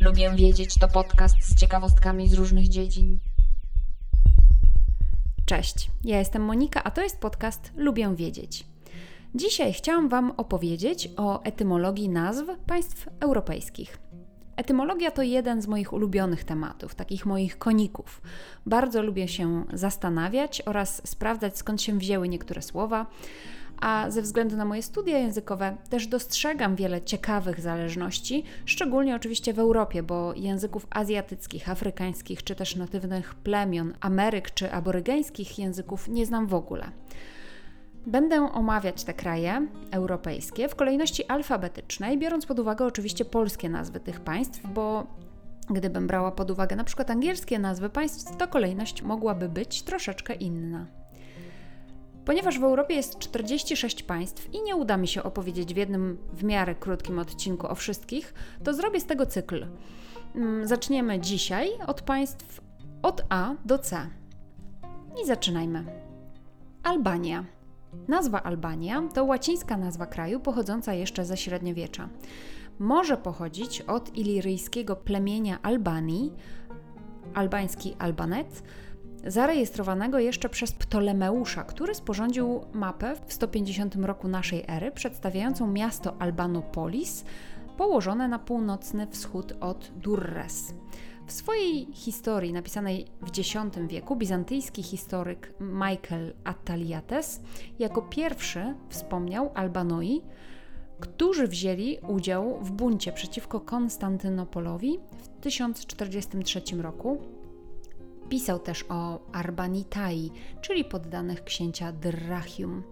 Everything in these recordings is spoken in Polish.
Lubię wiedzieć to podcast z ciekawostkami z różnych dziedzin. Cześć, ja jestem Monika, a to jest podcast Lubię wiedzieć. Dzisiaj chciałam Wam opowiedzieć o etymologii nazw państw europejskich. Etymologia to jeden z moich ulubionych tematów, takich moich koników. Bardzo lubię się zastanawiać oraz sprawdzać skąd się wzięły niektóre słowa, a ze względu na moje studia językowe też dostrzegam wiele ciekawych zależności, szczególnie oczywiście w Europie, bo języków azjatyckich, afrykańskich czy też natywnych plemion Ameryk czy aborygeńskich języków nie znam w ogóle. Będę omawiać te kraje europejskie w kolejności alfabetycznej, biorąc pod uwagę oczywiście polskie nazwy tych państw, bo gdybym brała pod uwagę na przykład angielskie nazwy państw, to kolejność mogłaby być troszeczkę inna. Ponieważ w Europie jest 46 państw i nie uda mi się opowiedzieć w jednym w miarę krótkim odcinku o wszystkich, to zrobię z tego cykl. Mm, zaczniemy dzisiaj od państw od A do C. I zaczynajmy. Albania. Nazwa Albania to łacińska nazwa kraju pochodząca jeszcze ze średniowiecza. Może pochodzić od iliryjskiego plemienia Albanii, albański Albanet, zarejestrowanego jeszcze przez Ptolemeusza, który sporządził mapę w 150 roku naszej ery przedstawiającą miasto Albanopolis położone na północny wschód od Durres. W swojej historii napisanej w X wieku bizantyjski historyk Michael Attaliates jako pierwszy wspomniał Albanoi, którzy wzięli udział w buncie przeciwko Konstantynopolowi w 1043 roku Pisał też o Arbanitai, czyli poddanych księcia Drachium.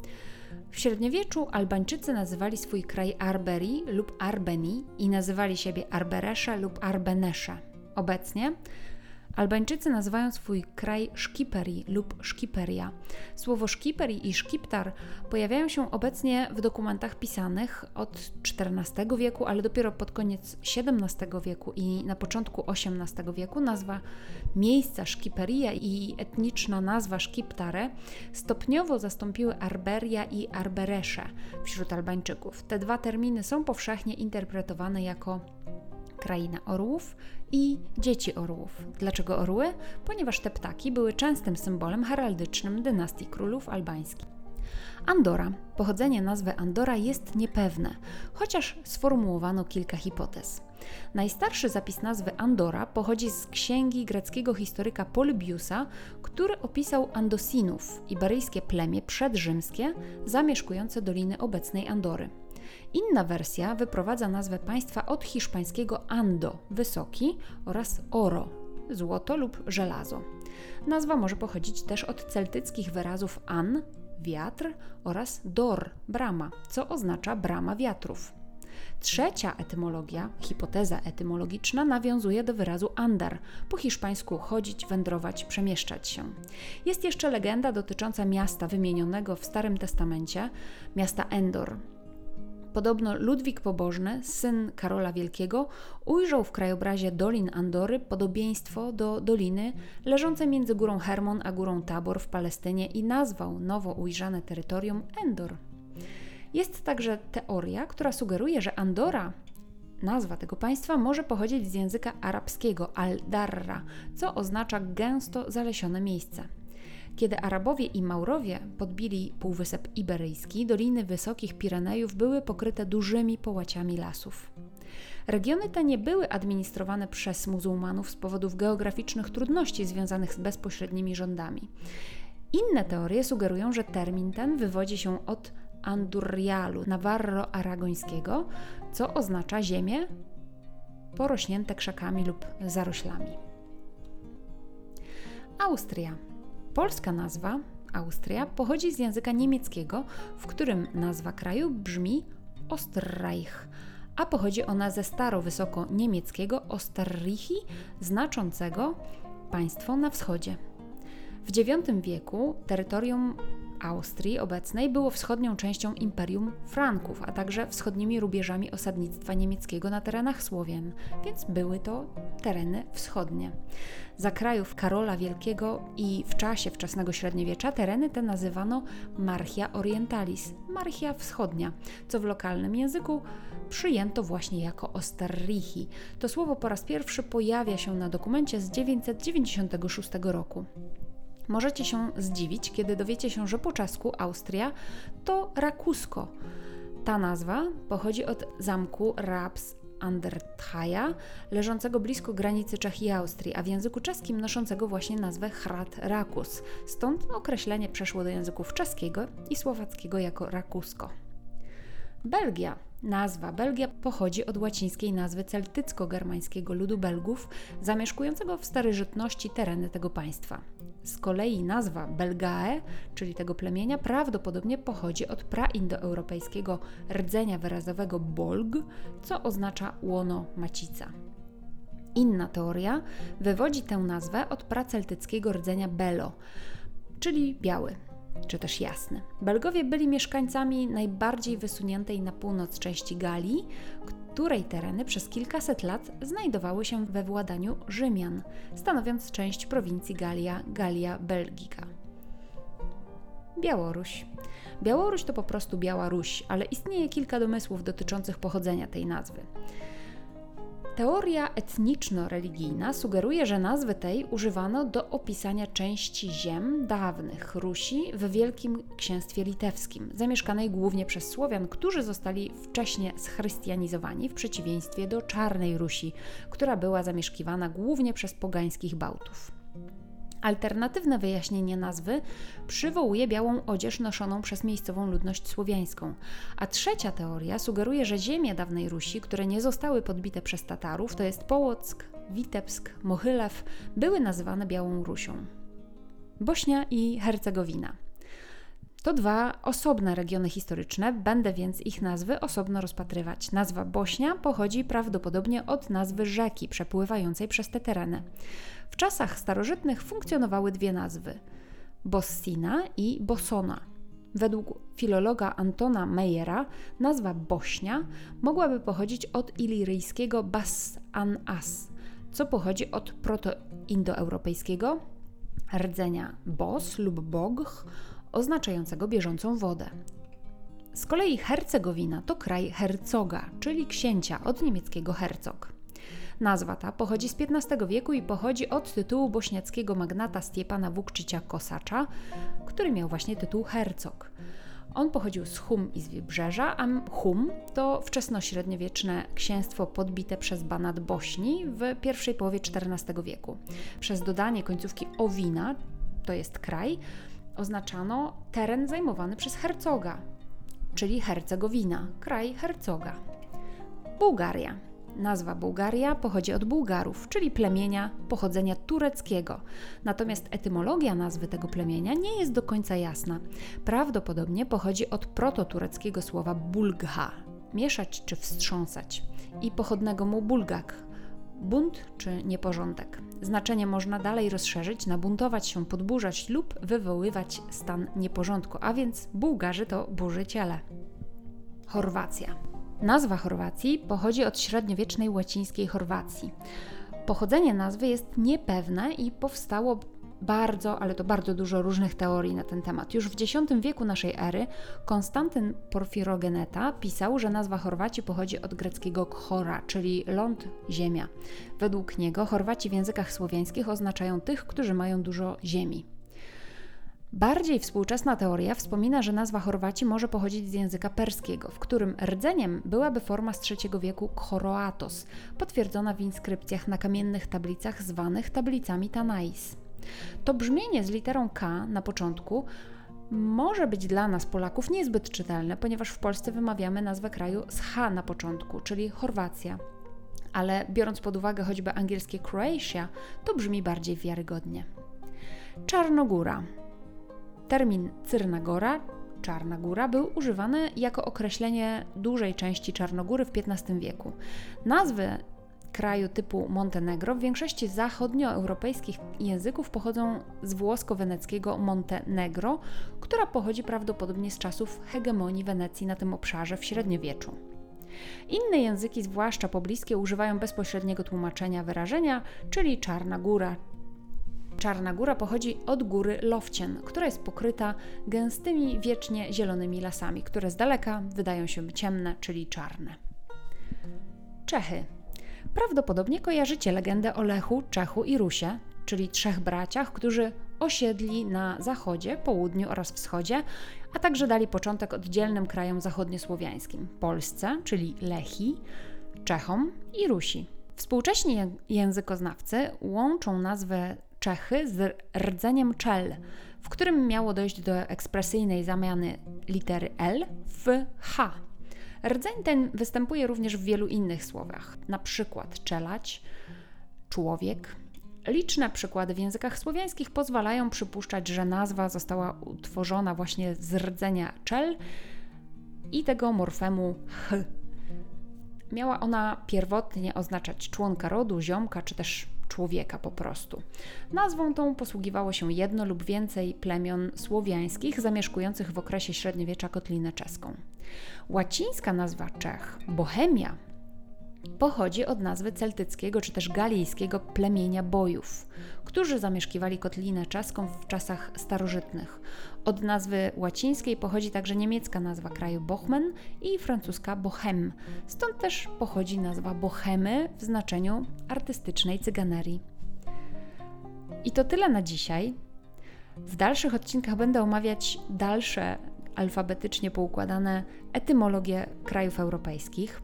W średniowieczu Albańczycy nazywali swój kraj Arberi lub Arbeni i nazywali siebie Arberesze lub Arbenesze. Obecnie Albańczycy nazywają swój kraj Szkiperi lub Szkiperia. Słowo Szkiperi i Szkiptar pojawiają się obecnie w dokumentach pisanych od XIV wieku, ale dopiero pod koniec XVII wieku i na początku XVIII wieku nazwa miejsca Szkiperia i etniczna nazwa Szkiptare stopniowo zastąpiły Arberia i Arberesze wśród Albańczyków. Te dwa terminy są powszechnie interpretowane jako kraina orłów i dzieci orłów. Dlaczego orły? Ponieważ te ptaki były częstym symbolem heraldycznym dynastii królów albańskich. Andora. Pochodzenie nazwy Andora jest niepewne, chociaż sformułowano kilka hipotez. Najstarszy zapis nazwy Andora pochodzi z księgi greckiego historyka Polybiusa, który opisał Andosinów, iberyjskie plemię przedrzymskie zamieszkujące doliny obecnej Andory. Inna wersja wyprowadza nazwę państwa od hiszpańskiego ando wysoki oraz oro złoto lub żelazo. Nazwa może pochodzić też od celtyckich wyrazów an wiatr oraz dor brama, co oznacza brama wiatrów. Trzecia etymologia, hipoteza etymologiczna, nawiązuje do wyrazu andar, po hiszpańsku chodzić, wędrować, przemieszczać się. Jest jeszcze legenda dotycząca miasta wymienionego w Starym Testamencie, miasta Endor. Podobno Ludwik Pobożny, syn Karola Wielkiego, ujrzał w krajobrazie Dolin Andory podobieństwo do doliny leżącej między górą Hermon a górą Tabor w Palestynie i nazwał nowo ujrzane terytorium Endor. Jest także teoria, która sugeruje, że Andora, nazwa tego państwa, może pochodzić z języka arabskiego al-darra, co oznacza gęsto zalesione miejsce. Kiedy Arabowie i Maurowie podbili Półwysep Iberyjski, doliny wysokich Pirenejów były pokryte dużymi połaciami lasów. Regiony te nie były administrowane przez muzułmanów z powodów geograficznych trudności związanych z bezpośrednimi rządami. Inne teorie sugerują, że termin ten wywodzi się od Andurrialu, nawarro-aragońskiego, co oznacza ziemię porośnięte krzakami lub zaroślami. Austria Polska nazwa Austria pochodzi z języka niemieckiego, w którym nazwa kraju brzmi Osterreich, a pochodzi ona ze staro-wysoko niemieckiego Osterrichi, znaczącego państwo na wschodzie. W IX wieku terytorium Austrii obecnej było wschodnią częścią Imperium Franków, a także wschodnimi rubieżami osadnictwa niemieckiego na terenach Słowian, więc były to tereny wschodnie. Za krajów Karola Wielkiego i w czasie wczesnego średniowiecza tereny te nazywano Marchia Orientalis, Marchia Wschodnia, co w lokalnym języku przyjęto właśnie jako Osterrichi. To słowo po raz pierwszy pojawia się na dokumencie z 996 roku. Możecie się zdziwić, kiedy dowiecie się, że po czesku Austria to Rakusko. Ta nazwa pochodzi od zamku Raps Anderthaja, leżącego blisko granicy Czech i Austrii, a w języku czeskim noszącego właśnie nazwę Hrad Rakus. Stąd określenie przeszło do języków czeskiego i słowackiego jako Rakusko. Belgia. Nazwa Belgia pochodzi od łacińskiej nazwy celtycko-germańskiego ludu Belgów, zamieszkującego w starożytności tereny tego państwa. Z kolei nazwa Belgae, czyli tego plemienia, prawdopodobnie pochodzi od praindoeuropejskiego rdzenia wyrazowego bolg, co oznacza łono macica. Inna teoria wywodzi tę nazwę od praceltyckiego rdzenia belo, czyli biały, czy też jasny. Belgowie byli mieszkańcami najbardziej wysuniętej na północ części Galii, której tereny przez kilkaset lat znajdowały się we władaniu Rzymian, stanowiąc część prowincji Galia, Galia Belgica. Białoruś. Białoruś to po prostu Biała Ruś, ale istnieje kilka domysłów dotyczących pochodzenia tej nazwy. Teoria etniczno-religijna sugeruje, że nazwy tej używano do opisania części ziem dawnych Rusi w Wielkim Księstwie Litewskim, zamieszkanej głównie przez Słowian, którzy zostali wcześniej schrystianizowani w przeciwieństwie do Czarnej Rusi, która była zamieszkiwana głównie przez pogańskich Bałtów. Alternatywne wyjaśnienie nazwy przywołuje białą odzież noszoną przez miejscową ludność słowiańską, a trzecia teoria sugeruje, że ziemie dawnej Rusi, które nie zostały podbite przez Tatarów, to jest Połock, Witebsk, Mochylew, były nazywane Białą Rusią. Bośnia i Hercegowina. To dwa osobne regiony historyczne, będę więc ich nazwy osobno rozpatrywać. Nazwa Bośnia pochodzi prawdopodobnie od nazwy rzeki przepływającej przez te tereny. W czasach starożytnych funkcjonowały dwie nazwy: Bossina i Bosona. Według filologa Antona Meyera nazwa Bośnia mogłaby pochodzić od iliryjskiego bas an as, co pochodzi od protoindoeuropejskiego rdzenia bos lub bogh, oznaczającego bieżącą wodę. Z kolei Hercegowina to kraj hercoga, czyli księcia od niemieckiego herzog. Nazwa ta pochodzi z XV wieku i pochodzi od tytułu bośniackiego magnata Stiepana Wukczycia Kosacza, który miał właśnie tytuł hercog. On pochodził z Hum i z Wybrzeża, a Hum to wczesnośredniowieczne księstwo podbite przez Banat Bośni w pierwszej połowie XIV wieku. Przez dodanie końcówki Owina, to jest kraj, oznaczano teren zajmowany przez hercoga, czyli Hercegowina, kraj hercoga. Bułgaria. Nazwa Bułgaria pochodzi od Bułgarów, czyli plemienia pochodzenia tureckiego. Natomiast etymologia nazwy tego plemienia nie jest do końca jasna. Prawdopodobnie pochodzi od prototureckiego słowa bulgha mieszać czy wstrząsać i pochodnego mu bulgak bunt czy nieporządek. Znaczenie można dalej rozszerzyć na buntować się, podburzać lub wywoływać stan nieporządku, a więc Bułgarzy to burzyciele. Chorwacja. Nazwa Chorwacji pochodzi od średniowiecznej łacińskiej Chorwacji. Pochodzenie nazwy jest niepewne i powstało bardzo, ale to bardzo dużo różnych teorii na ten temat. Już w X wieku naszej ery Konstantyn Porfirogeneta pisał, że nazwa Chorwaci pochodzi od greckiego chora, czyli ląd, ziemia. Według niego Chorwaci w językach słowiańskich oznaczają tych, którzy mają dużo ziemi. Bardziej współczesna teoria wspomina, że nazwa Chorwaci może pochodzić z języka perskiego, w którym rdzeniem byłaby forma z III wieku Choroatos, potwierdzona w inskrypcjach na kamiennych tablicach zwanych tablicami Tanais. To brzmienie z literą K na początku może być dla nas, Polaków, niezbyt czytelne, ponieważ w Polsce wymawiamy nazwę kraju z H na początku, czyli Chorwacja. Ale biorąc pod uwagę choćby angielskie Croatia, to brzmi bardziej wiarygodnie. Czarnogóra. Termin Cyrnagora, Czarna Góra, był używany jako określenie dużej części Czarnogóry w XV wieku. Nazwy kraju typu Montenegro, w większości zachodnioeuropejskich języków pochodzą z włosko-weneckiego Montenegro, która pochodzi prawdopodobnie z czasów hegemonii Wenecji na tym obszarze w średniowieczu. Inne języki, zwłaszcza pobliskie, używają bezpośredniego tłumaczenia wyrażenia, czyli Czarna Góra. Czarna Góra pochodzi od góry Lowcien, która jest pokryta gęstymi, wiecznie zielonymi lasami, które z daleka wydają się ciemne, czyli czarne. Czechy. Prawdopodobnie kojarzycie legendę o Lechu, Czechu i Rusie, czyli trzech braciach, którzy osiedli na zachodzie, południu oraz wschodzie, a także dali początek oddzielnym krajom zachodniosłowiańskim Polsce, czyli Lechi, Czechom i Rusi. Współcześni językoznawcy łączą nazwę Czechy z rdzeniem czel, w którym miało dojść do ekspresyjnej zamiany litery L w H. Rdzeń ten występuje również w wielu innych słowach, na przykład czelać, człowiek, Liczne przykłady w językach słowiańskich pozwalają przypuszczać, że nazwa została utworzona właśnie z rdzenia czel i tego morfemu ch. Miała ona pierwotnie oznaczać członka rodu, ziomka czy też człowieka po prostu. Nazwą tą posługiwało się jedno lub więcej plemion słowiańskich zamieszkujących w okresie średniowiecza kotlinę czeską. Łacińska nazwa Czech, Bohemia, pochodzi od nazwy celtyckiego czy też galijskiego plemienia bojów, którzy zamieszkiwali kotlinę czeską w czasach starożytnych. Od nazwy łacińskiej pochodzi także niemiecka nazwa kraju Bochmen i francuska Bohem. Stąd też pochodzi nazwa Bohemy w znaczeniu artystycznej cyganerii. I to tyle na dzisiaj. W dalszych odcinkach będę omawiać dalsze alfabetycznie poukładane etymologie krajów europejskich.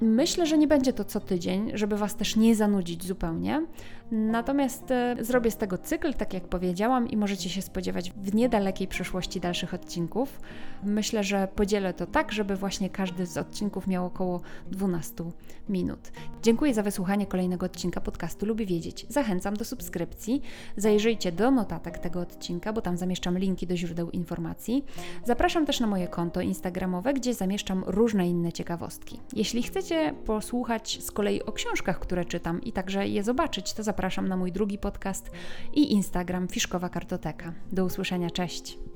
Myślę, że nie będzie to co tydzień, żeby Was też nie zanudzić zupełnie. Natomiast e, zrobię z tego cykl, tak jak powiedziałam, i możecie się spodziewać w niedalekiej przyszłości dalszych odcinków. Myślę, że podzielę to tak, żeby właśnie każdy z odcinków miał około 12 minut. Dziękuję za wysłuchanie kolejnego odcinka podcastu Lubię Wiedzieć. Zachęcam do subskrypcji. Zajrzyjcie do notatek tego odcinka, bo tam zamieszczam linki do źródeł informacji. Zapraszam też na moje konto Instagramowe, gdzie zamieszczam różne inne ciekawostki. Jeśli chcecie posłuchać z kolei o książkach, które czytam i także je zobaczyć, to zapraszam zapraszam na mój drugi podcast i Instagram Fiszkowa Kartoteka. Do usłyszenia, cześć!